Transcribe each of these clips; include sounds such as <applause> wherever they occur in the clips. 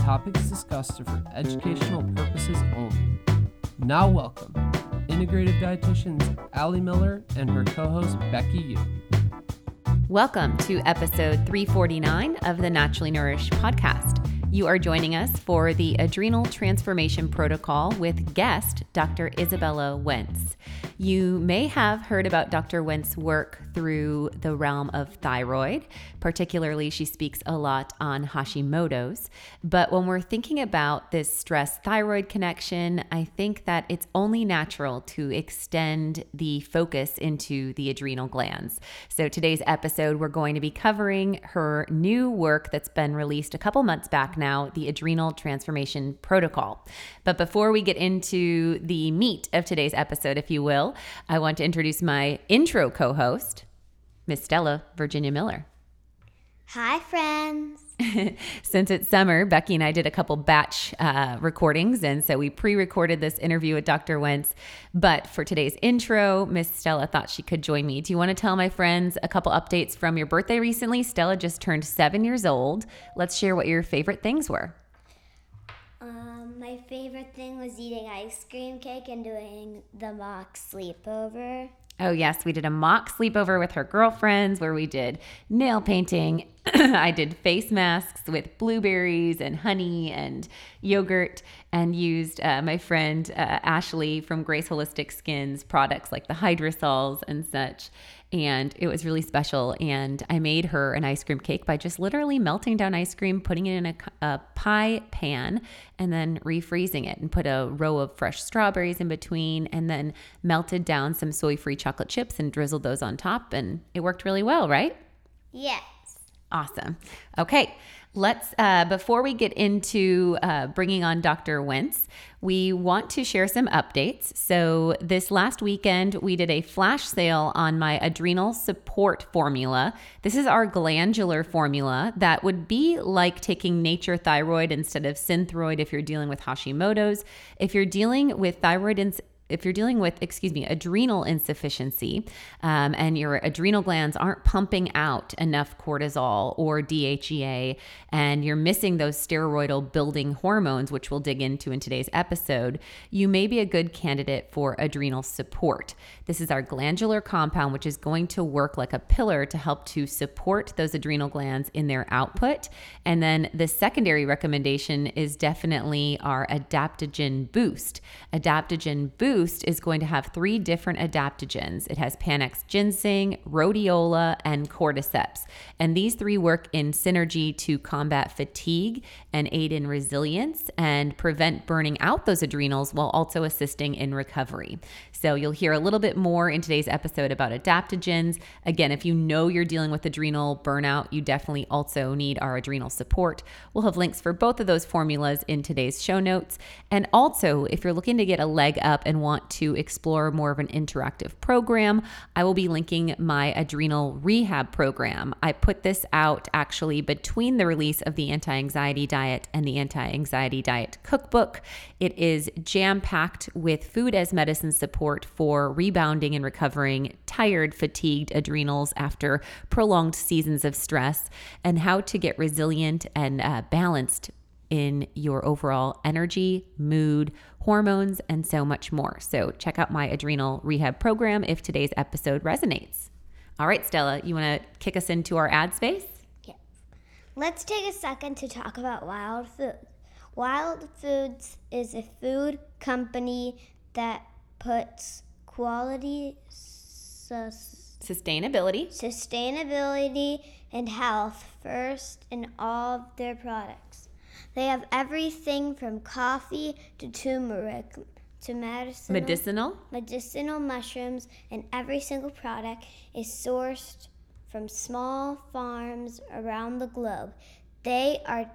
topics discussed are for educational purposes only. Now, welcome integrative dietitians Ali Miller and her co host Becky Yu. Welcome to episode 349 of the Naturally Nourished podcast. You are joining us for the Adrenal Transformation Protocol with guest Dr. Izabella Wentz. You may have heard about Dr. Wentz's work through the realm of thyroid. Particularly, she speaks a lot on Hashimoto's. But when we're thinking about this stress thyroid connection, I think that it's only natural to extend the focus into the adrenal glands. So, today's episode, we're going to be covering her new work that's been released a couple months back now the Adrenal Transformation Protocol. But before we get into the meat of today's episode, if you will, I want to introduce my intro co host, Miss Stella Virginia Miller. Hi, friends. <laughs> Since it's summer, Becky and I did a couple batch uh, recordings, and so we pre recorded this interview with Dr. Wentz. But for today's intro, Miss Stella thought she could join me. Do you want to tell my friends a couple updates from your birthday recently? Stella just turned seven years old. Let's share what your favorite things were. Um, my favorite thing was eating ice cream cake and doing the mock sleepover. Oh, yes, we did a mock sleepover with her girlfriends where we did nail painting. <clears throat> I did face masks with blueberries and honey and yogurt and used uh, my friend uh, Ashley from Grace Holistic Skins products like the hydrosols and such and it was really special. And I made her an ice cream cake by just literally melting down ice cream, putting it in a, a pie pan, and then refreezing it, and put a row of fresh strawberries in between, and then melted down some soy free chocolate chips and drizzled those on top. And it worked really well, right? Yes. Awesome. Okay. Let's, uh, before we get into uh, bringing on Dr. Wentz, we want to share some updates. So, this last weekend, we did a flash sale on my adrenal support formula. This is our glandular formula that would be like taking Nature-Throid instead of synthroid if you're dealing with Hashimoto's. If you're dealing with thyroid if you're dealing with, excuse me, adrenal insufficiency um, and your adrenal glands aren't pumping out enough cortisol or DHEA, and you're missing those steroidal building hormones, which we'll dig into in today's episode, you may be a good candidate for adrenal support. This is our glandular compound, which is going to work like a pillar to help to support those adrenal glands in their output. And then the secondary recommendation is definitely our adaptogen boost. Adaptogen boost is going to have three different adaptogens. It has Panax ginseng, rhodiola, and cordyceps. And these three work in synergy to combat fatigue and aid in resilience and prevent burning out those adrenals while also assisting in recovery. So you'll hear a little bit more in today's episode about adaptogens. Again, if you know you're dealing with adrenal burnout, you definitely also need our adrenal support. We'll have links for both of those formulas in today's show notes. And also, if you're looking to get a leg up and want to explore more of an interactive program, I will be linking my adrenal rehab program. I put this out actually between the release of the anti anxiety diet and the anti anxiety diet cookbook. It is jam packed with food as medicine support for for rebounding and recovering tired, fatigued adrenals after prolonged seasons of stress, and how to get resilient and uh, balanced in your overall energy, mood, hormones, and so much more. So, check out my adrenal rehab program if today's episode resonates. All right, Stella, you want to kick us into our ad space? Yes. Let's take a second to talk about Wild Foods. Wild Foods is a food company that puts quality, sus- sustainability, sustainability, and health first in all of their products. They have everything from coffee to turmeric to medicinal, medicinal, medicinal mushrooms, and every single product is sourced from small farms around the globe. They are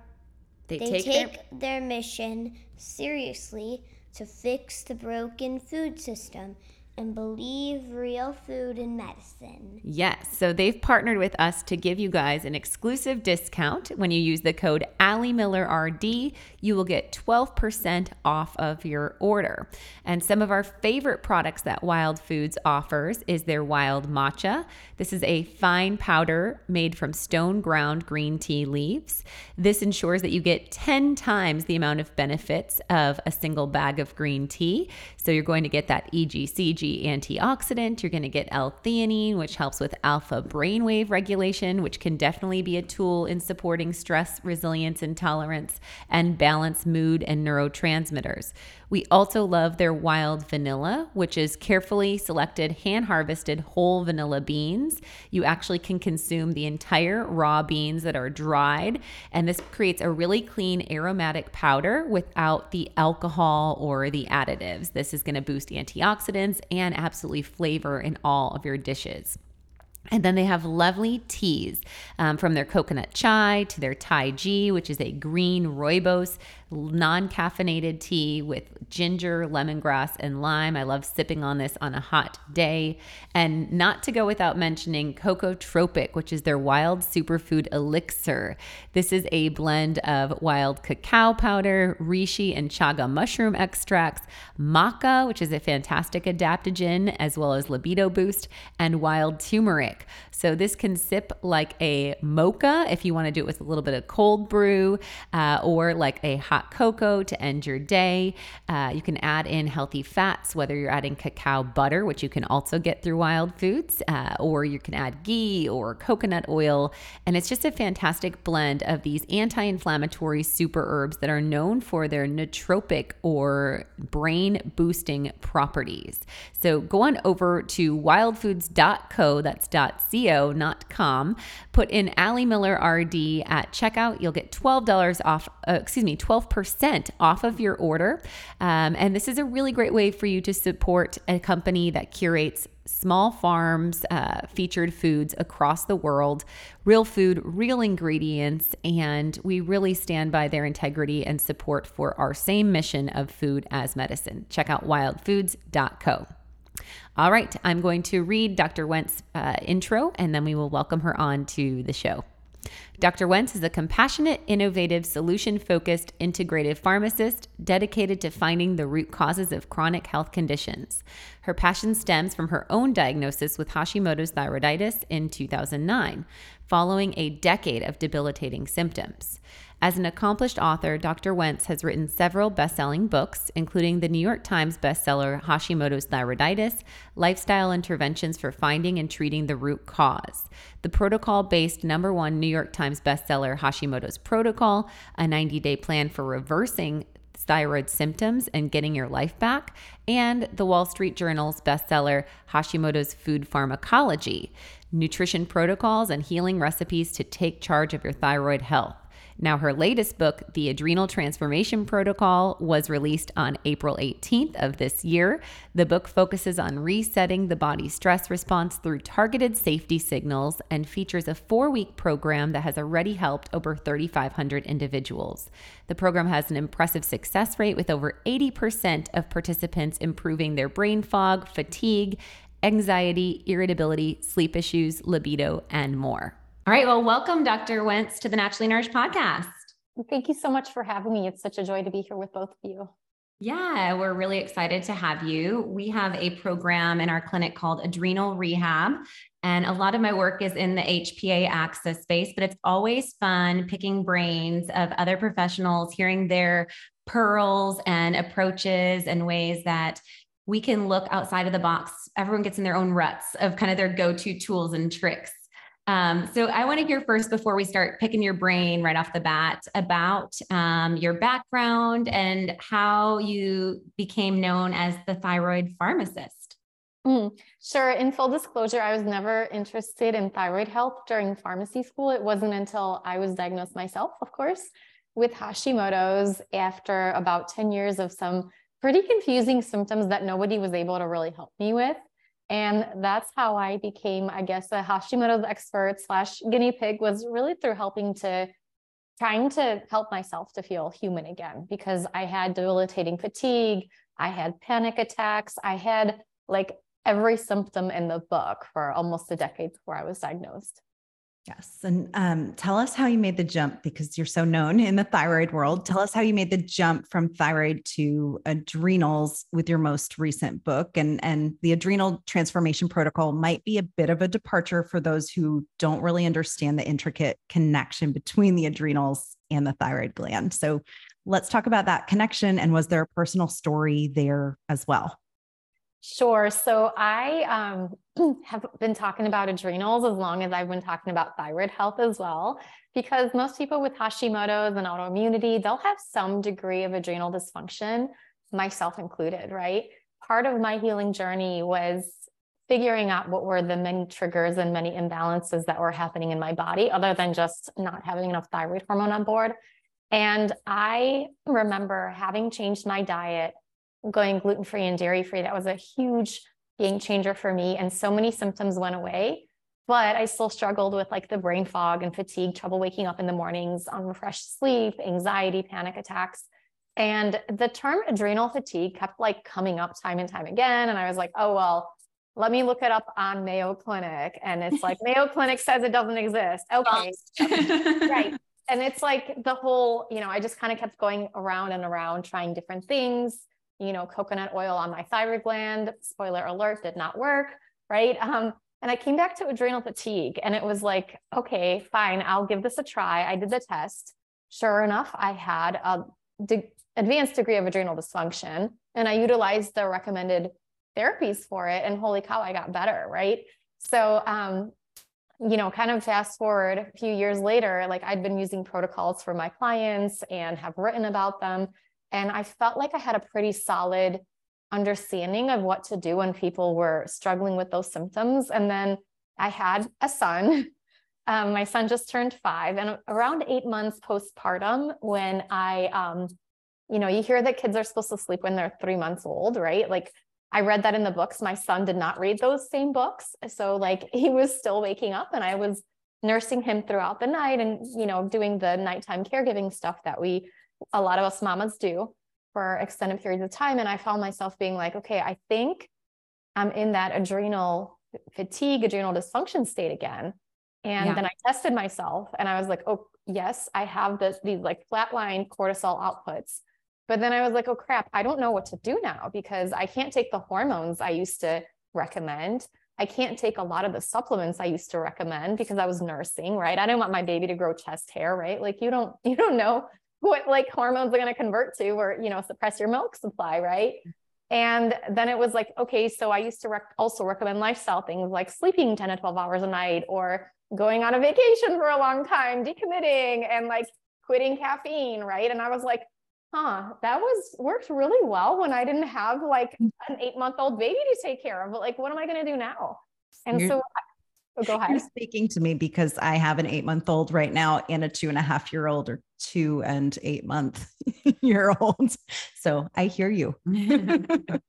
they, they take, take their, their mission seriously to fix the broken food system and believe real food and medicine. Yes. So they've partnered with us to give you guys an exclusive discount. When you use the code Ali Miller RD, you will get 12% off of your order. And some of our favorite products that Wild Foods offers is their Wild Matcha. This is a fine powder made from stone ground green tea leaves. This ensures that you get 10 times the amount of benefits of a single bag of green tea. So you're going to get that EGCG antioxidant. You're going to get L-theanine, which helps with alpha brainwave regulation, which can definitely be a tool in supporting stress, resilience, and tolerance, and balance mood and neurotransmitters. We also love their wild vanilla, which is carefully selected, hand harvested whole vanilla beans. You actually can consume the entire raw beans that are dried, and this creates a really clean aromatic powder without the alcohol or the additives. This is going to boost antioxidants and absolutely flavor in all of your dishes. And then they have lovely teas um, from their coconut chai to their Tai G, which is a green rooibos non caffeinated tea with ginger, lemongrass, and lime. I love sipping on this on a hot day. And not to go without mentioning Cocotropic, which is their wild superfood elixir. This is a blend of wild cacao powder, reishi, and chaga mushroom extracts, maca, which is a fantastic adaptogen as well as libido boost, and wild turmeric. So this can sip like a mocha if you want to do it with a little bit of cold brew uh, or like a hot hot cocoa to end your day. Uh, you can add in healthy fats, whether you're adding cacao butter, which you can also get through Wild Foods, uh, or you can add ghee or coconut oil. And it's just a fantastic blend of these anti inflammatory super herbs that are known for their nootropic or brain boosting properties. So go on over to wildfoods.co, that's .co, not com. Put in Ali Miller RD at checkout. You'll get $12 off, uh, excuse me, 12 12% off of your order. Um, and this is a really great way for you to support a company that curates small farms, uh, featured foods across the world, real food, real ingredients, and we really stand by their integrity and support for our same mission of food as medicine. Check out wildfoods.co. All right, I'm going to read Dr. Wentz' uh, intro and then we will welcome her on to the show. Dr. Wentz is a compassionate, innovative, solution focused, integrative pharmacist dedicated to finding the root causes of chronic health conditions. Her passion stems from her own diagnosis with Hashimoto's thyroiditis in 2009, following a decade of debilitating symptoms. As an accomplished author, Dr. Wentz has written several best selling books, including the New York Times bestseller Hashimoto's Thyroiditis Lifestyle Interventions for Finding and Treating the Root Cause, the protocol based number one New York Times bestseller Hashimoto's Protocol, a 90 day plan for reversing thyroid symptoms and getting your life back, and the Wall Street Journal's bestseller Hashimoto's Food Pharmacology Nutrition Protocols and Healing Recipes to Take Charge of Your Thyroid Health. Now, her latest book, The Adrenal Transformation Protocol, was released on April 18th of this year. The book focuses on resetting the body's stress response through targeted safety signals and features a four week program that has already helped over 3,500 individuals. The program has an impressive success rate with over 80% of participants improving their brain fog, fatigue, anxiety, irritability, sleep issues, libido, and more. All right. Well, welcome, Dr. Wentz, to the Naturally Nourished podcast. Thank you so much for having me. It's such a joy to be here with both of you. Yeah, we're really excited to have you. We have a program in our clinic called Adrenal Rehab. And a lot of my work is in the HPA axis space, but it's always fun picking brains of other professionals, hearing their pearls and approaches and ways that we can look outside of the box. Everyone gets in their own ruts of kind of their go to tools and tricks. Um, so I want to hear first before we start picking your brain right off the bat about um, your background and how you became known as the thyroid pharmacist. Mm, sure. In full disclosure, I was never interested in thyroid health during pharmacy school. It wasn't until I was diagnosed myself, of course, with Hashimoto's after about 10 years of some pretty confusing symptoms that nobody was able to really help me with. And that's how I became, I guess, a Hashimoto's expert slash guinea pig was really through helping to trying to help myself to feel human again because I had debilitating fatigue, I had panic attacks. I had like every symptom in the book for almost a decade before I was diagnosed. Yes. And um, tell us how you made the jump because you're so known in the thyroid world. Tell us how you made the jump from thyroid to adrenals with your most recent book. And, and the adrenal transformation protocol might be a bit of a departure for those who don't really understand the intricate connection between the adrenals and the thyroid gland. So let's talk about that connection. And was there a personal story there as well? Sure. So I um, <clears throat> have been talking about adrenals as long as I've been talking about thyroid health as well, because most people with Hashimoto's and autoimmunity, they'll have some degree of adrenal dysfunction, myself included, right? Part of my healing journey was figuring out what were the many triggers and many imbalances that were happening in my body, other than just not having enough thyroid hormone on board. And I remember having changed my diet going gluten free and dairy free, that was a huge game changer for me. And so many symptoms went away. But I still struggled with like the brain fog and fatigue, trouble waking up in the mornings, um, unrefreshed sleep, anxiety, panic attacks. And the term adrenal fatigue kept like coming up time and time again. And I was like, oh, well, let me look it up on Mayo Clinic. And it's like, Mayo <laughs> Clinic says it doesn't exist. Okay. <laughs> right. And it's like the whole, you know, I just kind of kept going around and around trying different things you know, coconut oil on my thyroid gland. Spoiler alert, did not work, right? Um, and I came back to adrenal fatigue and it was like, okay, fine, I'll give this a try. I did the test. Sure enough, I had a de- advanced degree of adrenal dysfunction and I utilized the recommended therapies for it. And holy cow, I got better, right? So, um, you know, kind of fast forward a few years later, like I'd been using protocols for my clients and have written about them. And I felt like I had a pretty solid understanding of what to do when people were struggling with those symptoms. And then I had a son. <laughs> Um, my son just turned five, and around eight months postpartum, when I, um, you know, you hear that kids are supposed to sleep when they're three months old, right? Like I read that in the books. My son did not read those same books. So, like, <laughs> he was still waking up, and I was nursing him throughout the night and, you know, doing the nighttime caregiving stuff that we a lot of us mamas do for extended periods of time. And I found myself being like, okay, I think I'm in that adrenal fatigue, adrenal dysfunction state again. And yeah. then I tested myself and I was like, oh, yes, I have this, these like flatline cortisol outputs. But then I was like, oh crap, I don't know what to do now because I can't take the hormones I used to recommend. I can't take a lot of the supplements I used to recommend because I was nursing, right? I didn't want my baby to grow chest hair, right? Like you don't <laughs> you don't know what like hormones are going to convert to or you know suppress your milk supply right? And then it was like okay so i used to rec- also recommend lifestyle things like sleeping 10 to 12 hours a night or going on a vacation for a long time decommitting and like quitting caffeine right? And i was like huh that was worked really well when i didn't have like mm. an eight month old baby to take care of. But like what am i going to do now? And You're- so Oh, go ahead. You're speaking to me because I have an eight month old right now and a two and a half year old or two and eight month <laughs> year old. So I hear you. <laughs>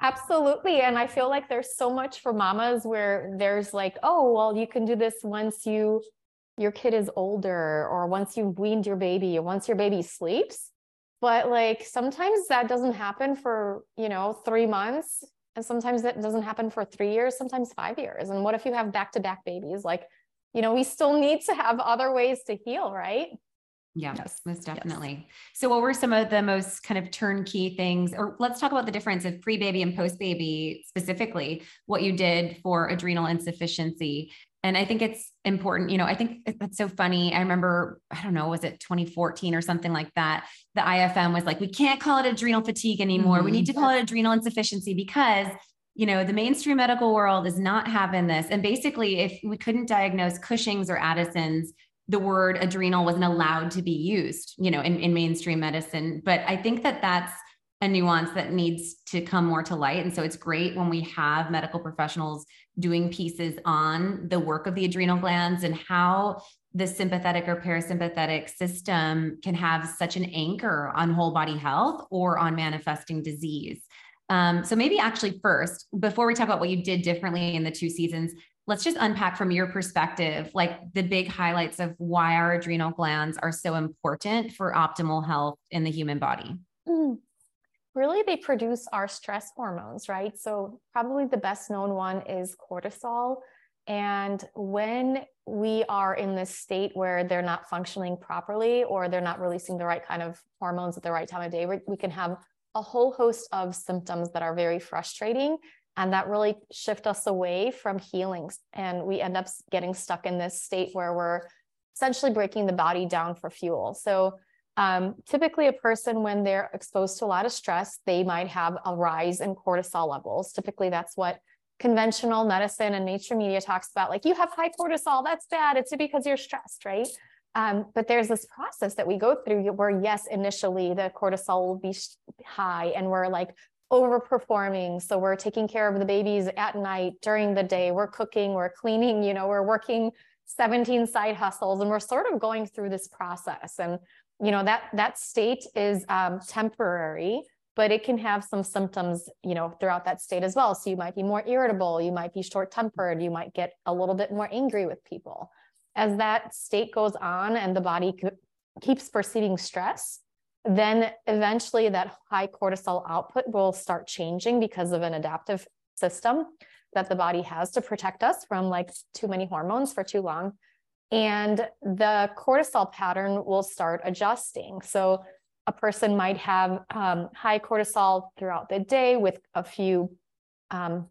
Absolutely. And I feel like there's so much for mamas where there's like, oh, well, you can do this once you your kid is older or once you've weaned your baby or once your baby sleeps. But like sometimes that doesn't happen for, you know, three months and sometimes that doesn't happen for three years, sometimes five years. And what if you have back to back babies? Like, you know, we still need to have other ways to heal, right? Yeah, yes. most definitely. Yes. So, what were some of the most kind of turnkey things? Or let's talk about the difference of pre baby and post baby specifically, what you did for adrenal insufficiency and I think it's important, you know, I think that's so funny. I remember, I don't know, was it 2014 or something like that? The IFM was like, we can't call it adrenal fatigue anymore. Mm-hmm. We need to call it adrenal insufficiency because, you know, the mainstream medical world is not having this. And basically, if we couldn't diagnose Cushing's or Addison's, the word adrenal wasn't allowed to be used, you know, in, in mainstream medicine. But I think that that's a nuance that needs to come more to light. And so it's great when we have medical professionals doing pieces on the work of the adrenal glands and how the sympathetic or parasympathetic system can have such an anchor on whole body health or on manifesting disease. Um, so maybe actually first, before we talk about what you did differently in the two seasons, let's just unpack from your perspective, like the big highlights of why our adrenal glands are so important for optimal health in the human body. Mm. Really they produce our stress hormones, right? So probably the best known one is cortisol. And when we are in this state where they're not functioning properly or they're not releasing the right kind of hormones at the right time of day, we can have a whole host of symptoms that are very frustrating and that really shift us away from healings. And we end up getting stuck in this state where we're essentially breaking the body down for fuel. So um, typically, a person, when they're exposed to a lot of stress, they might have a rise in cortisol levels. Typically, that's what conventional medicine and nature media talks about. Like, you have high cortisol, that's bad. It's because you're stressed, right? Um, but there's this process that we go through where, yes, initially the cortisol will be high and we're like overperforming. So we're taking care of the babies at night, during the day, we're cooking, we're cleaning, you know, we're working 17 side hustles and we're sort of going through this process. And you know that that state is um, temporary but it can have some symptoms you know throughout that state as well. So you might be more irritable you might be short tempered you might get a little bit more angry with people. As that state goes on and the body keeps perceiving stress then eventually that high cortisol output will start changing because of an adaptive system that the body has to protect us from like too many hormones for too long and the cortisol pattern will start adjusting. So a person might have um, high cortisol throughout the day with a few um,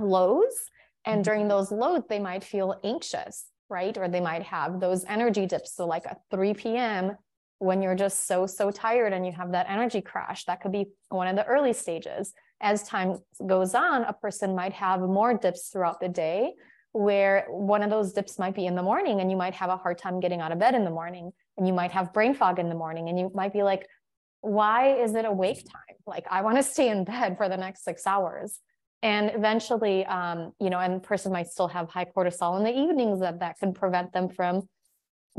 lows. And mm-hmm. during those lows, they might feel anxious, right? Or they might have those energy dips. So, like at 3 p.m., when you're just so, so tired and you have that energy crash, that could be one of the early stages. As time goes on, a person might have more dips throughout the day where one of those dips might be in the morning and you might have a hard time getting out of bed in the morning and you might have brain fog in the morning and you might be like why is it awake time? Like i want to stay in bed for the next six hours. And eventually um, you know and person might still have high cortisol in the evenings that that can prevent them from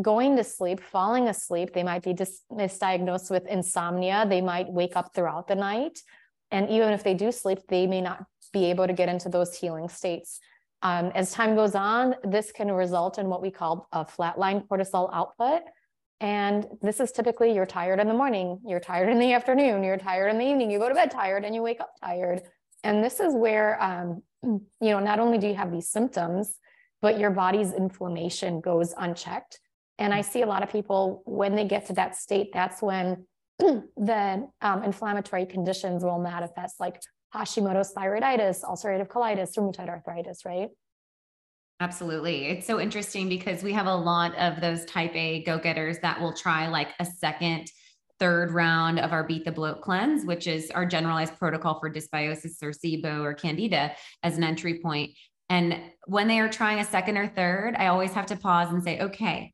going to sleep falling asleep. They might be dis- misdiagnosed with insomnia. They might wake up throughout the night. And even if they do sleep they may not be able to get into those healing states um, as time goes on, this can result in what we call a flatline cortisol output. And this is typically you're tired in the morning, you're tired in the afternoon, you're tired in the evening, you go to bed tired and you wake up tired. And this is where, um, <clears throat> you know, not only do you have these symptoms, but your body's inflammation goes unchecked. And I see a lot of people when they get to that state, that's when <clears throat> the um, inflammatory conditions will manifest, like Hashimoto's thyroiditis, ulcerative colitis, rheumatoid arthritis, right? Absolutely. It's so interesting because we have a lot of those type A go getters that will try like a second, third round of our Beat the Bloat cleanse, which is our generalized protocol for dysbiosis or SIBO or Candida as an entry point. And when they are trying a second or third, I always have to pause and say, okay,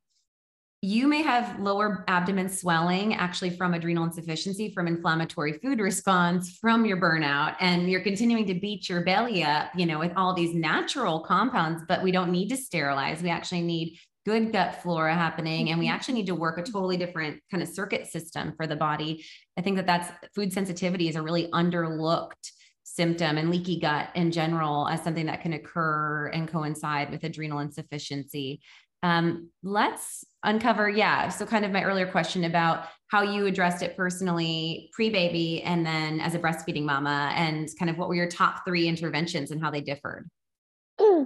you may have lower abdomen swelling actually from adrenal insufficiency, from inflammatory food response, from your burnout, and you're continuing to beat your belly up, you know, with all these natural compounds, but we don't need to sterilize. We actually need good gut flora happening and we mm-hmm. actually need to work a totally different kind of circuit system for the body. I think that that's food sensitivity is a really underlooked symptom and leaky gut in general as something that can occur and coincide with adrenal insufficiency. Um, let's uncover, yeah. So, kind of my earlier question about how you addressed it personally pre baby and then as a breastfeeding mama, and kind of what were your top three interventions and how they differed. <clears throat>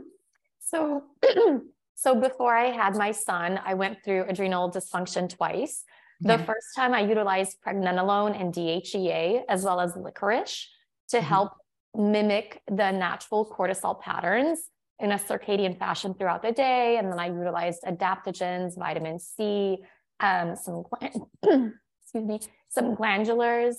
So, <clears throat> so before I had my son, I went through adrenal dysfunction twice. The yeah. first time I utilized pregnenolone and DHEA as well as licorice to mm-hmm. help mimic the natural cortisol patterns in a circadian fashion throughout the day. And then I utilized adaptogens, vitamin C, um, some, <clears throat> excuse me, some glandulars,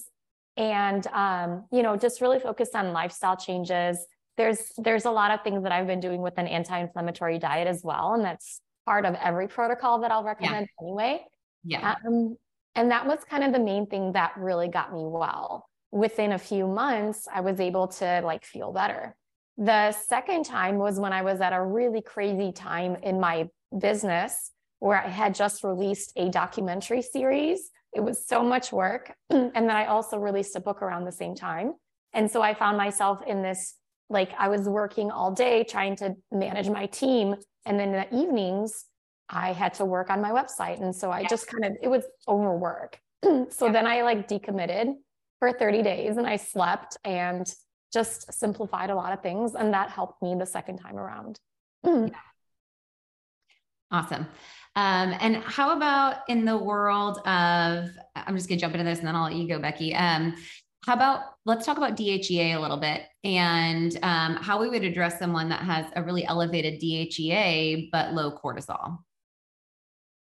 and, um, you know, just really focused on lifestyle changes. There's, there's a lot of things that I've been doing with an anti-inflammatory diet as well. And that's part of every protocol that I'll recommend yeah. anyway. Yeah. Um, and that was kind of the main thing that really got me well. Within a few months, I was able to like feel better. The second time was when I was at a really crazy time in my business where I had just released a documentary series. It was so much work. <clears throat> and then I also released a book around the same time. And so I found myself in this like I was working all day trying to manage my team. And then in the evenings, I had to work on my website. And so I yes. just kind of, it was overwork. <clears throat> so yeah. then I like decommitted for 30 days and I slept and just simplified a lot of things. And that helped me the second time around. <clears throat> Awesome. Um, and how about in the world of, I'm just gonna jump into this and then I'll let you go, Becky. Um, how about let's talk about DHEA a little bit and um, how we would address someone that has a really elevated DHEA but low cortisol.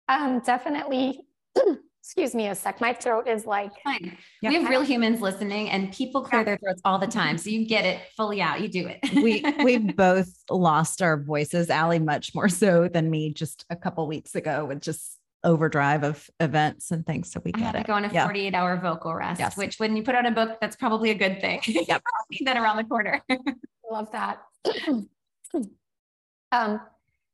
Um, definitely <clears throat> excuse me a sec. My throat is like fine. We have real humans listening and people clear their throats all the time. So you get it fully out. You do it. we <laughs> we've both lost our voices, Ali much more so than me just a couple weeks ago with just overdrive of events and things. So we get it. go on a yeah. 48 hour vocal rest, yes. which when you put out a book, that's probably a good thing. Yep. <laughs> that around the corner. <laughs> Love that. <clears throat> um,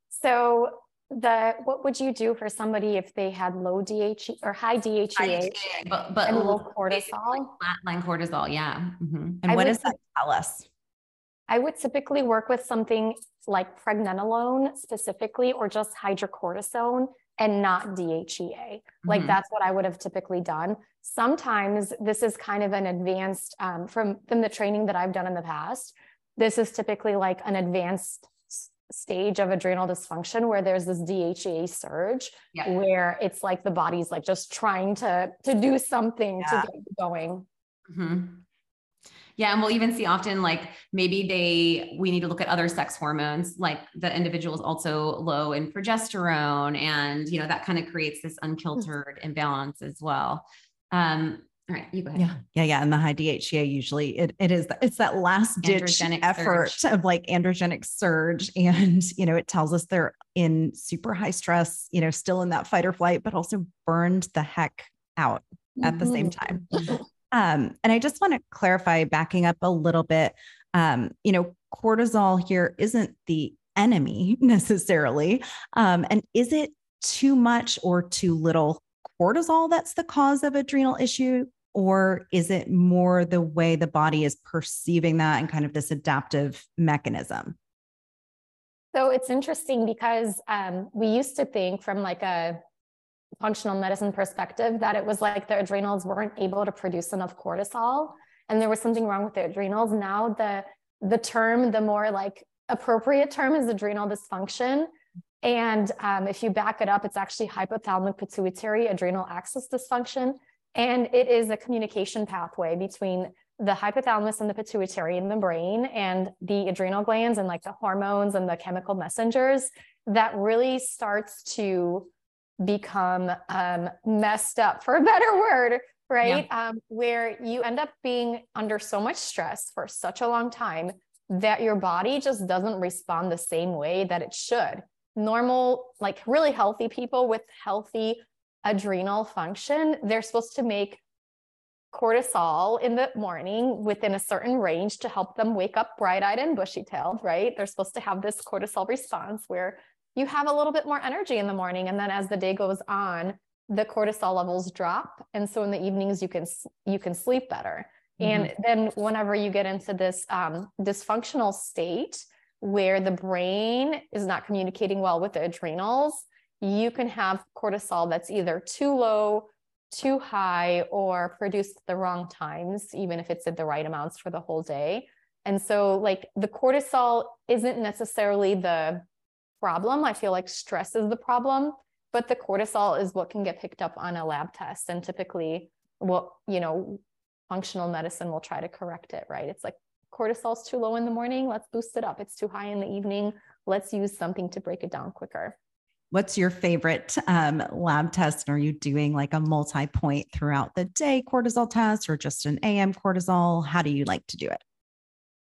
so the what would you do for somebody if they had low DHE or high DHEA, high DHEA but, but and low cortisol? Flatline cortisol, yeah. Mm-hmm. And I what does that tell us? I would typically work with something like pregnenolone specifically, or just hydrocortisone and not DHEA. Mm-hmm. Like that's what I would have typically done. Sometimes this is kind of an advanced um, from from the training that I've done in the past. This is typically like an advanced stage of adrenal dysfunction where there's this DHEA surge yeah. where it's like the body's like just trying to to do something yeah. to get going. Mm-hmm. Yeah, and we'll even see often like maybe they we need to look at other sex hormones, like the individual is also low in progesterone, and you know that kind of creates this mm. unkiltered imbalance as well. Um, all right, you go ahead. Yeah, yeah, yeah. And the high DHEA usually it, it is it's that last ditch effort surge. of like androgenic surge, <laughs> and you know it tells us they're in super high stress, you know, still in that fight or flight, but also burned the heck out at the same time. Mm-hmm. <laughs> Um, and I just want to clarify, backing up a little bit. Um, you know, cortisol here isn't the enemy <laughs> necessarily, um, and is it too much or too little cortisol that's the cause of adrenal issue or is it more the way the body is perceiving that and kind of this adaptive mechanism? So it's interesting because um, we used to think from like a functional medicine perspective that it was like the adrenals weren't able to produce enough cortisol and there was something wrong with the adrenals. Now the the term, the more like appropriate term is adrenal dysfunction. And um, if you back it up, it's actually hypothalamic pituitary adrenal axis dysfunction. And it is a communication pathway between the hypothalamus and the pituitary in the brain and the adrenal glands and like the hormones and the chemical messengers that really starts to become um, messed up for a better word right yeah. um, where you end up being under so much stress for such a long time that your body just doesn't respond the same way that it should normal like really healthy people with healthy adrenal function, they're supposed to make cortisol in the morning within a certain range to help them wake up bright eyed and bushy tailed, right? They're supposed to have this cortisol response where you have a little bit more energy in the morning. And then as the day goes on, the cortisol levels drop. And so in the evenings, you can, you can sleep better. Mm-hmm. And then whenever you get into this um, dysfunctional state where the brain is not communicating well with the adrenals, you can have cortisol that's either too low, too high, or produced the wrong times, even if it's at the right amounts for the whole day. And so, like, the cortisol isn't necessarily the problem. I feel like stress is the problem, but the cortisol is what can get picked up on a lab test. And typically, what, you know, functional medicine will try to correct it, right? It's like cortisol's too low in the morning, let's boost it up. It's too high in the evening, let's use something to break it down quicker. What's your favorite um, lab test? And Are you doing like a multi point throughout the day cortisol test or just an AM cortisol? How do you like to do it?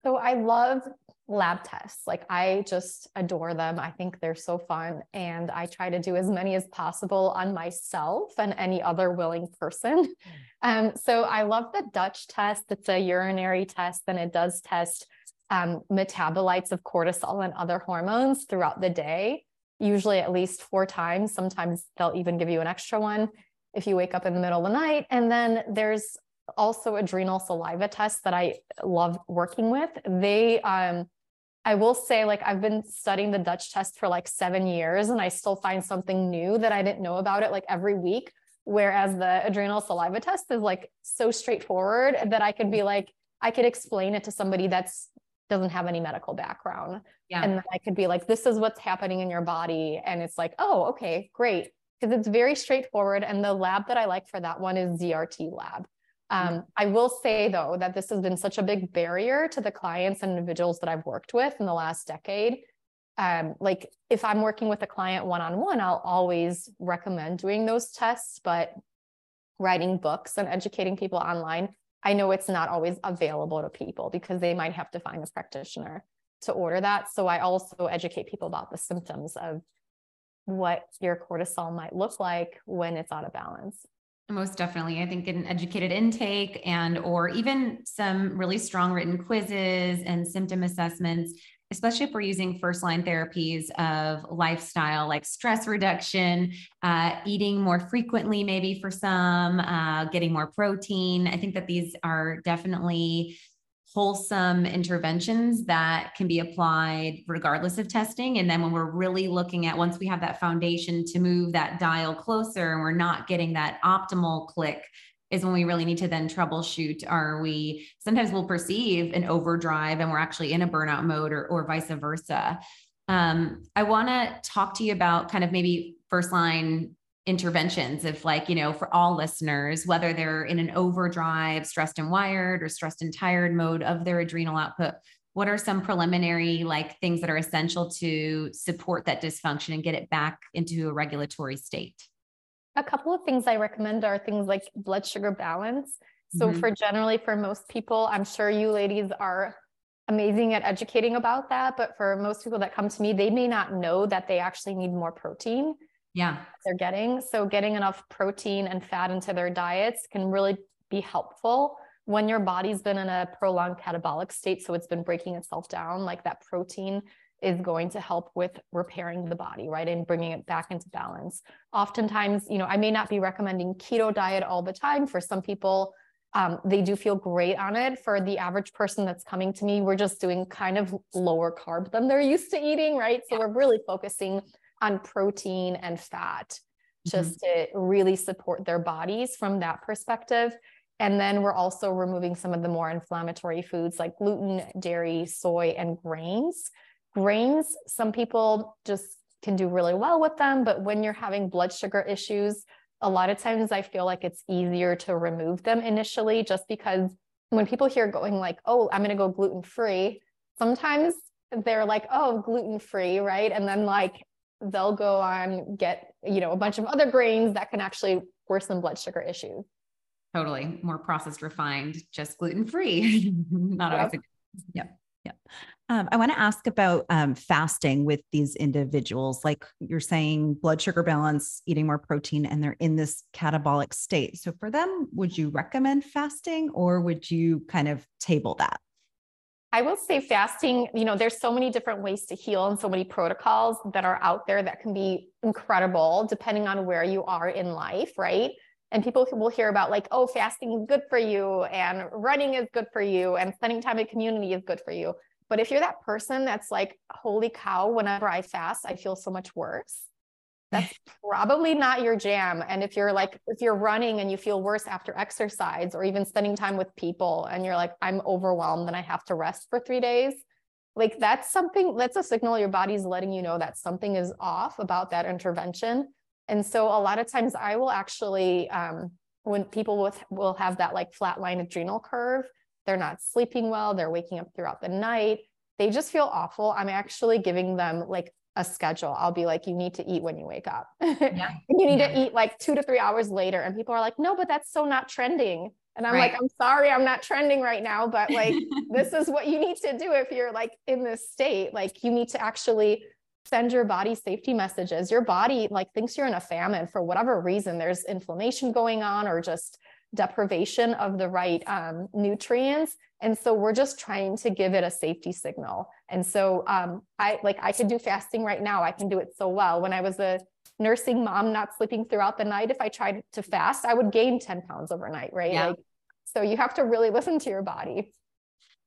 So I love lab tests. Like I just adore them. I think they're so fun. And I try to do as many as possible on myself and any other willing person. <laughs> Um, so I love the Dutch test. It's a urinary test and it does test um, metabolites of cortisol and other hormones throughout the day usually at least four times. Sometimes they'll even give you an extra one if you wake up in the middle of the night. And then there's also adrenal saliva tests that I love working with. They, um, I will say, like, I've been studying the Dutch test for like seven years and I still find something new that I didn't know about it like every week. Whereas the adrenal saliva test is like so straightforward that I could be like, I could explain it to somebody that's doesn't have any medical background. Yeah. And I could be like, this is what's happening in your body. And it's like, oh, okay, great. Because it's very straightforward. And the lab that I like for that one is ZRT lab. Um, mm-hmm. I will say though that this has been such a big barrier to the clients and individuals that I've worked with in the last decade. Um, like if I'm working with a client one on one, I'll always recommend doing those tests, but writing books and educating people online, I know it's not always available to people because they might have to find a practitioner to order that. So I also educate people about the symptoms of what your cortisol might look like when it's out of balance. Most definitely. I think an educated intake and or even some really strong written quizzes and symptom assessments, especially if we're using first line therapies of lifestyle like stress reduction, uh, eating more frequently, maybe for some, uh, getting more protein. I think that these are definitely wholesome interventions that can be applied regardless of testing. And then when we're really looking at once we have that foundation to move that dial closer and we're not getting that optimal click, is when we really need to then troubleshoot. Are we sometimes we'll perceive an overdrive and we're actually in a burnout mode or, or vice versa. Um, I want to talk to you about kind of maybe first line interventions if like you know for all listeners whether they're in an overdrive stressed and wired or stressed and tired mode of their adrenal output what are some preliminary like things that are essential to support that dysfunction and get it back into a regulatory state a couple of things i recommend are things like blood sugar balance. So mm-hmm. for generally for most people i'm sure you ladies are amazing at educating about that but for most people that come to me they may not know that they actually need more protein yeah. they're getting. So getting enough protein and fat into their diets can really be helpful when your body's been in a prolonged catabolic state so it's been breaking itself down like that protein is going to help with repairing the body right and bringing it back into balance oftentimes you know i may not be recommending keto diet all the time for some people um, they do feel great on it for the average person that's coming to me we're just doing kind of lower carb than they're used to eating right so we're really focusing on protein and fat just mm-hmm. to really support their bodies from that perspective. And then we're also removing some of the more inflammatory foods like gluten, dairy, soy, and grains. Grains, some people just can do really well with them, but when you're having blood sugar issues, a lot of times I feel like it's easier to remove them initially just because when people hear going like, oh, I'm going to go gluten free, sometimes they're like, oh, gluten free, right? And then like they'll go on get you know a bunch of other grains that can actually worsen blood sugar issues. Totally. More processed refined just gluten free <laughs> not yep. always yep yep. Um, i want to ask about um, fasting with these individuals like you're saying blood sugar balance eating more protein and they're in this catabolic state. So for them would you recommend fasting or would you kind of table that? I will say fasting, you know, there's so many different ways to heal and so many protocols that are out there that can be incredible depending on where you are in life, right? And people will hear about like, oh, fasting is good for you and running is good for you and spending time in community is good for you. But if you're that person that's like, holy cow, whenever I fast, I feel so much worse that's <laughs> probably not your jam and if you're like if you're running and you feel worse after exercise or even spending time with people and you're like i'm overwhelmed and i have to rest for 3 days like that's something that's a signal your body's letting you know that something is off about that intervention and so a lot of times i will actually um, when people with will have that like flatline adrenal curve they're not sleeping well they're waking up throughout the night they just feel awful i'm actually giving them like a schedule. I'll be like, you need to eat when you wake up. <laughs> Yeah. you need yeah. to eat like two to three hours later. And people are like, no, but that's so not trending. And I'm right. like, I'm sorry, I'm not trending right now, but like, <laughs> this is what you need to do if you're like in this state. Like, you need to actually send your body safety messages. Your body like thinks you're in a famine for whatever reason. There's inflammation going on or just deprivation of the right um, nutrients. And so we're just trying to give it a safety signal. And so um, I like I could do fasting right now. I can do it so well. When I was a nursing mom, not sleeping throughout the night, if I tried to fast, I would gain 10 pounds overnight, right? Yeah. Like, so you have to really <laughs> listen to your body.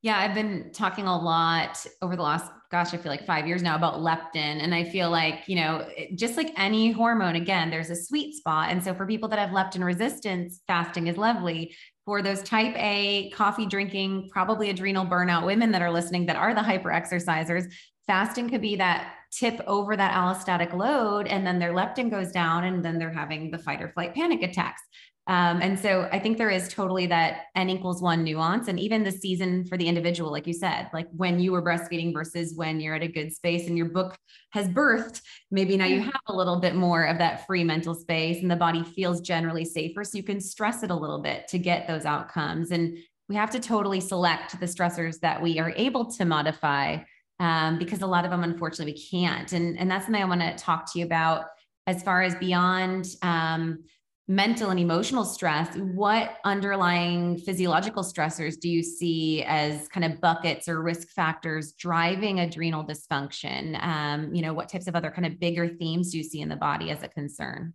Yeah, I've been talking a lot over the last, gosh, I feel like five years now about leptin. And I feel like, you know, just like any hormone, again, there's a sweet spot. And so for people that have leptin resistance, fasting is lovely. For those type A coffee drinking, probably adrenal burnout women that are listening that are the hyper exercisers, fasting could be that tip over that allostatic load and then their leptin goes down and then they're having the fight or flight panic attacks um, and so I think there is totally that n equals one nuance. And even the season for the individual, like you said, like when you were breastfeeding versus when you're at a good space and your book has birthed, maybe now you have a little bit more of that free mental space and the body feels generally safer. So you can stress it a little bit to get those outcomes. And we have to totally select the stressors that we are able to modify um, because a lot of them, unfortunately, we can't. And, and that's something I want to talk to you about as far as beyond um, mental and emotional stress, what underlying physiological stressors do you see as kind of buckets or risk factors driving adrenal dysfunction? Um, you know, what types of other kind of bigger themes do you see in the body as a concern?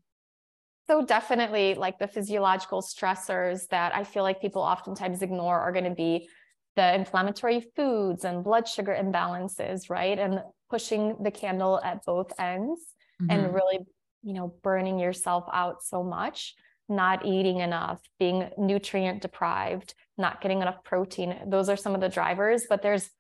So definitely like the physiological stressors that I feel like people oftentimes ignore are going to be the inflammatory foods and blood sugar imbalances, right? And pushing the candle at both ends mm-hmm. and really you know, burning yourself out so much, not eating enough, being nutrient deprived, not getting enough protein. Those are some of the drivers, but there's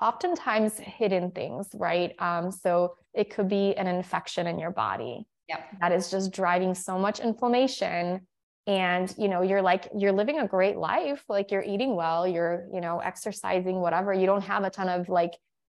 oftentimes hidden things, right? Um, so it could be an infection in your body. Yep. That is just driving so much inflammation. And you know, you're like you're living a great life, like you're eating well, you're, you know, exercising, whatever. You don't have a ton of like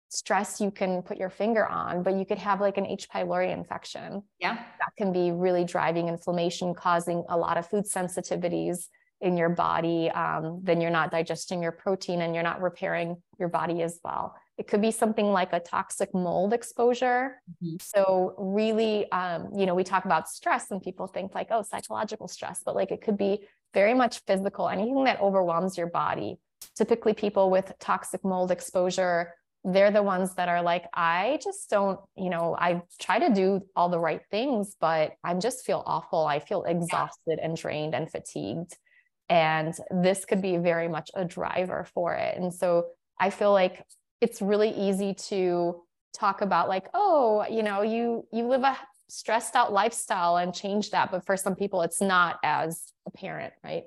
stress you can put your finger on, but you could have like an H. pylori infection. Yeah. That can be really driving inflammation, causing a lot of food sensitivities in your body. Um, then you're not digesting your protein and you're not repairing your body as well. It could be something like a toxic mold exposure. Mm-hmm. So, really, um, you know, we talk about stress and people think like, oh, psychological stress, but like it could be very much physical, anything that overwhelms your body. Typically, people with toxic mold exposure they're the ones that are like, I just don't, you know, I try to do all the right things, but I just feel awful. I feel exhausted and drained and fatigued. And this could be very much a driver for it. And so I feel like it's really easy to talk about like, oh, you know, you you live a stressed out lifestyle and change that. But for some people, it's not as apparent, right?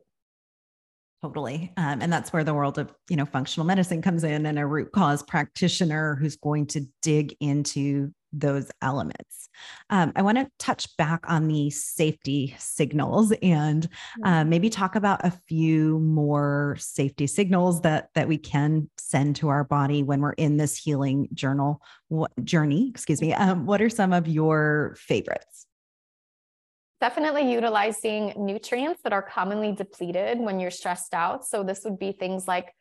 Totally. Um, and that's where the world of, you know, functional medicine comes in and a root cause practitioner who's going to dig into those elements. Um, I want to touch back on the safety signals and uh, maybe talk about a few more safety signals that that we can send to our body when we're in this healing journal what, journey. Excuse me. Um, what are some of your favorites? Definitely utilizing nutrients that are commonly depleted when you're stressed out. So this would be things like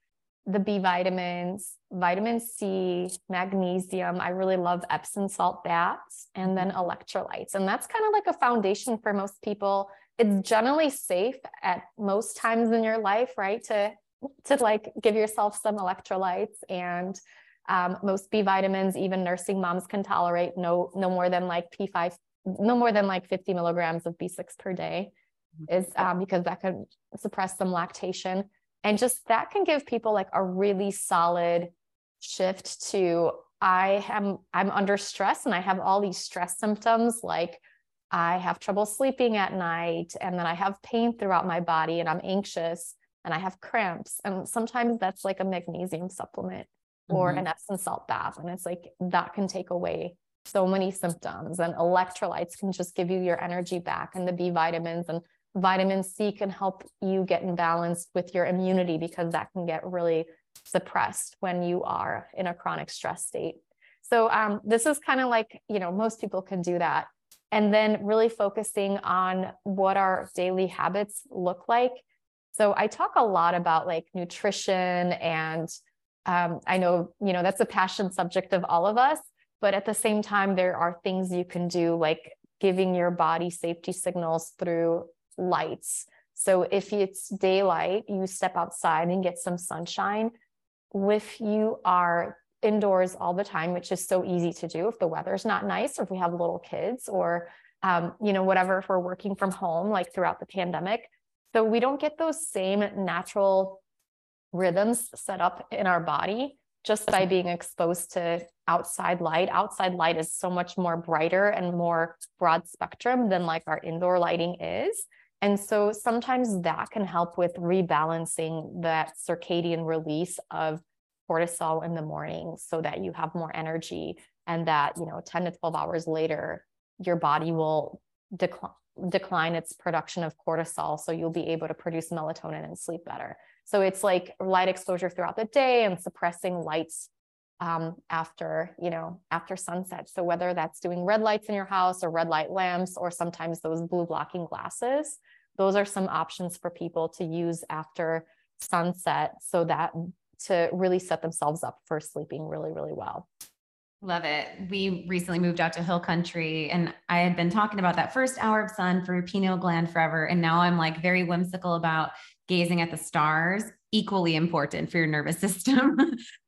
the B vitamins, vitamin C, magnesium. I really love Epsom salt baths and then electrolytes. And that's kind of like a foundation for most people. It's generally safe at most times in your life, right? To to like give yourself some electrolytes and um, most B vitamins, even nursing moms can tolerate no no more than like P5 no more than like 50 milligrams of B6 per day mm-hmm. is um, because that can suppress some lactation. And just that can give people like a really solid shift to I am I'm under stress and I have all these stress symptoms like I have trouble sleeping at night and then I have pain throughout my body and I'm anxious and I have cramps and sometimes that's like a magnesium supplement or mm-hmm. an Epsom salt bath and it's like that can take away so many symptoms and electrolytes can just give you your energy back and the B vitamins and vitamin C can help you get in balance with your immunity because that can get really suppressed when you are in a chronic stress state. So um, this is kind of like, you know, most people can do that. And then really focusing on what our daily habits look like. So I talk a lot about like nutrition and um, I know, you know, that's a passion subject of all of us. But at the same time, there are things you can do like giving your body safety signals through lights. So if it's daylight, you step outside and get some sunshine. If you are indoors all the time, which is so easy to do if the weather's not nice, or if we have little kids, or um, you know, whatever, if we're working from home, like throughout the pandemic. So we don't get those same natural rhythms set up in our body just by being exposed to outside light. Outside light is so much more brighter and more broad spectrum than like our indoor lighting is. And so sometimes that can help with rebalancing that circadian release of cortisol in the morning so that you have more energy and that, you know, 10 to 12 hours later, your body will decline decline its production of cortisol so you'll be able to produce melatonin and sleep better so it's like light exposure throughout the day and suppressing lights um, after you know after sunset so whether that's doing red lights in your house or red light lamps or sometimes those blue blocking glasses those are some options for people to use after sunset so that to really set themselves up for sleeping really really well Love it. We recently moved out to hill country and I had been talking about that first hour of sun for pineal gland forever. And now I'm like very whimsical about gazing at the stars, equally important for your nervous <laughs> system.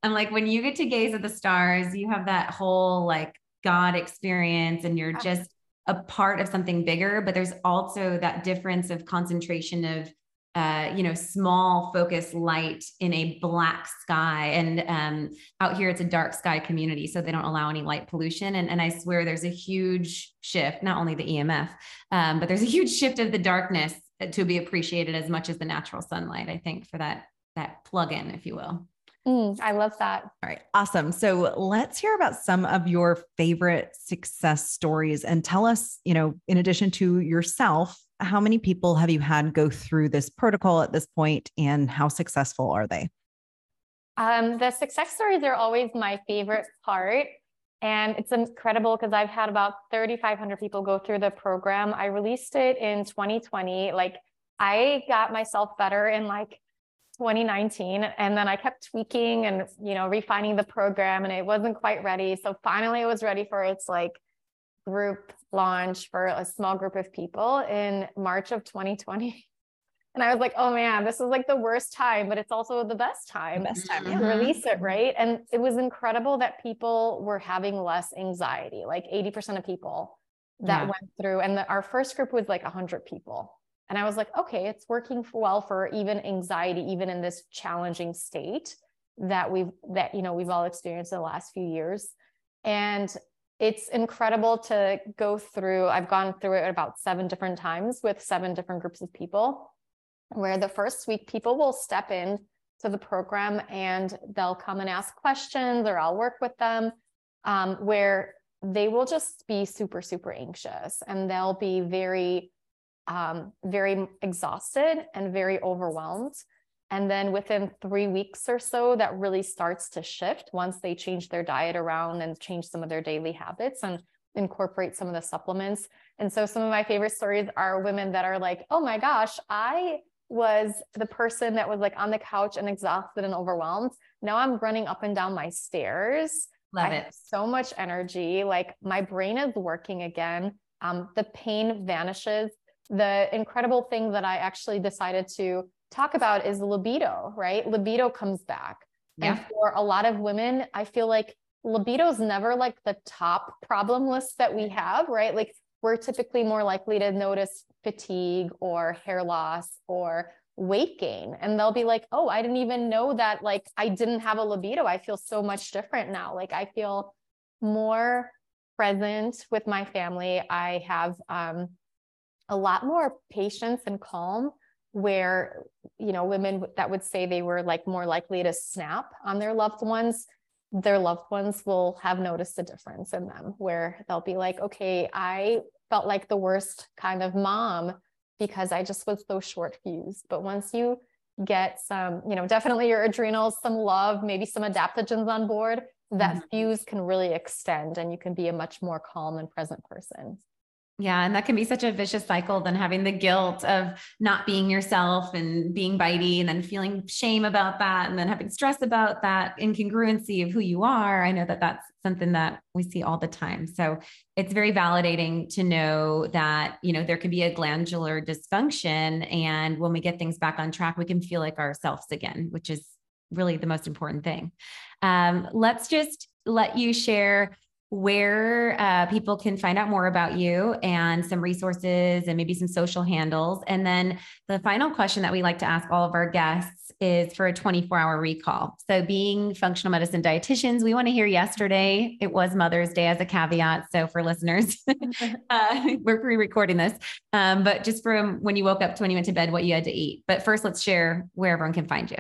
I'm like, when you get to gaze at the stars, you have that whole like God experience and you're just a part of something bigger. But there's also that difference of concentration of uh, you know, small focus light in a black sky. And um, out here, it's a dark sky community, so they don't allow any light pollution. And, and I swear there's a huge shift, not only the EMF, um, but there's a huge shift of the darkness to be appreciated as much as the natural sunlight, I think, for that that plug-in, if you will. Mm, I love that. All right. Awesome. So let's hear about some of your favorite success stories and tell us, you know, in addition to yourself, how many people have you had go through this protocol at this point and how successful are they? Um, the success stories are always my favorite part. And it's incredible because I've had about 3,500 people go through the program. I released it in 2020. Like I got myself better in like 2019 and then I kept tweaking and you know refining the program and it wasn't quite ready. So finally it was ready for its like group launch for a small group of people in March of 2020. And I was like, oh man, this is like the worst time, but it's also the best time. best time mm-hmm. to release it, right? And it was incredible that people were having less anxiety, like 80% of people that yeah. went through. And the, our first group was like 100 people. And I was like, okay, it's working well for even anxiety, even in this challenging state that we've that you know we've all experienced in the last few years. And it's incredible to go through. I've gone through it about seven different times with seven different groups of people, where the first week people will step in to the program and they'll come and ask questions, or I'll work with them, um, where they will just be super, super anxious and they'll be very, um, very exhausted and very overwhelmed. And then within three weeks or so, that really starts to shift once they change their diet around and change some of their daily habits and incorporate some of the supplements. And so some of my favorite stories are women that are like, oh my gosh, I was the person that was like on the couch and exhausted and overwhelmed. Now I'm running up and down my stairs. Love I it. so much energy. Like my brain is working again. Um, the pain vanishes. The incredible thing that I actually decided to talk about is libido, right? Libido comes back. Yeah. And for a lot of women, I feel like libido is never like the top problem list that we have, right? Like we're typically more likely to notice fatigue or hair loss or weight gain. And they'll be like, oh, I didn't even know that like I didn't have a libido. I feel so much different now. Like I feel more present with my family. I have um, a lot more patience and calm where you know women that would say they were like more likely to snap on their loved ones their loved ones will have noticed a difference in them where they'll be like okay i felt like the worst kind of mom because i just was so short fused but once you get some you know definitely your adrenals some love maybe some adaptogens on board that mm-hmm. fuse can really extend and you can be a much more calm and present person yeah. And that can be such a vicious cycle than having the guilt of not being yourself and being bitey and then feeling shame about that and then having stress about that incongruency of who you are. I know that that's something that we see all the time. So it's very validating to know that, you know, there can be a glandular dysfunction. And when we get things back on track, we can feel like ourselves again, which is really the most important thing. Um, let's just let you share where uh, people can find out more about you and some resources and maybe some social handles. And then the final question that we like to ask all of our guests is for a 24 hour recall. So, being functional medicine dietitians, we want to hear yesterday. It was Mother's Day as a caveat. So, for listeners, <laughs> <laughs> uh, we're pre recording this, um, but just from when you woke up to when you went to bed, what you had to eat. But first, let's share where everyone can find you.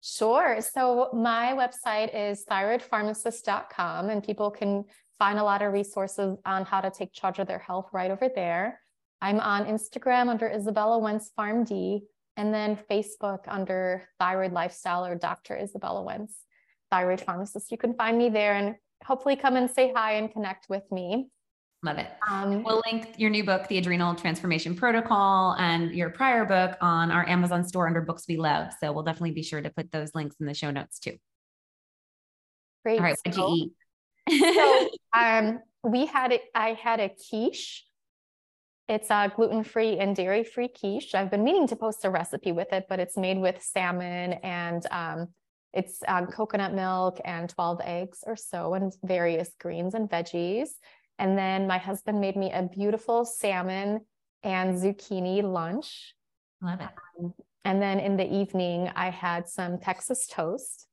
Sure. So my website is thyroidpharmacist.com, and people can find a lot of resources on how to take charge of their health right over there. I'm on Instagram under Izabella Wentz PharmD, and then Facebook under Thyroid Lifestyle or Dr. Izabella Wentz, Thyroid Pharmacist. You can find me there and hopefully come and say hi and connect with me. Love it. Um, we'll link your new book, The Adrenal Transformation Protocol, and your prior book on our Amazon store under Books We Love. So we'll definitely be sure to put those links in the show notes too. Great. All right, what'd you eat? so <laughs> um, we had it. I had a quiche. It's a gluten-free and dairy-free quiche. I've been meaning to post a recipe with it, but it's made with salmon and um, it's um, coconut milk and 12 eggs or so and various greens and veggies. And then my husband made me a beautiful salmon and zucchini lunch. Love it. Um, and then in the evening, I had some Texas toast.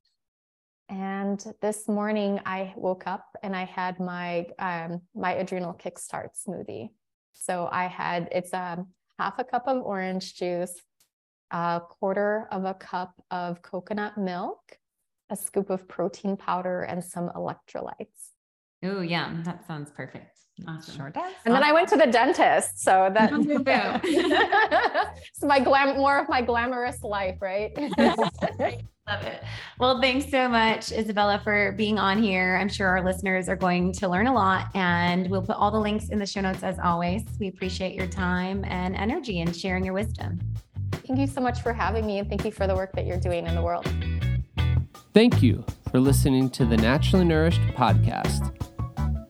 And this morning, I woke up and I had my um, my adrenal kickstart smoothie. So I had it's a um, half a cup of orange juice, a quarter of a cup of coconut milk, a scoop of protein powder, and some electrolytes. Oh, yeah, that sounds perfect. Awesome. Sure does. And then I went to the dentist, so that <laughs> <laughs> it's my glam, more of my glamorous life, right? <laughs> Love it. Well, thanks so much, Izabella, for being on here. I'm sure our listeners are going to learn a lot, and we'll put all the links in the show notes as always. We appreciate your time and energy and sharing your wisdom. Thank you so much for having me, and thank you for the work that you're doing in the world. Thank you for listening to the Naturally Nourished podcast.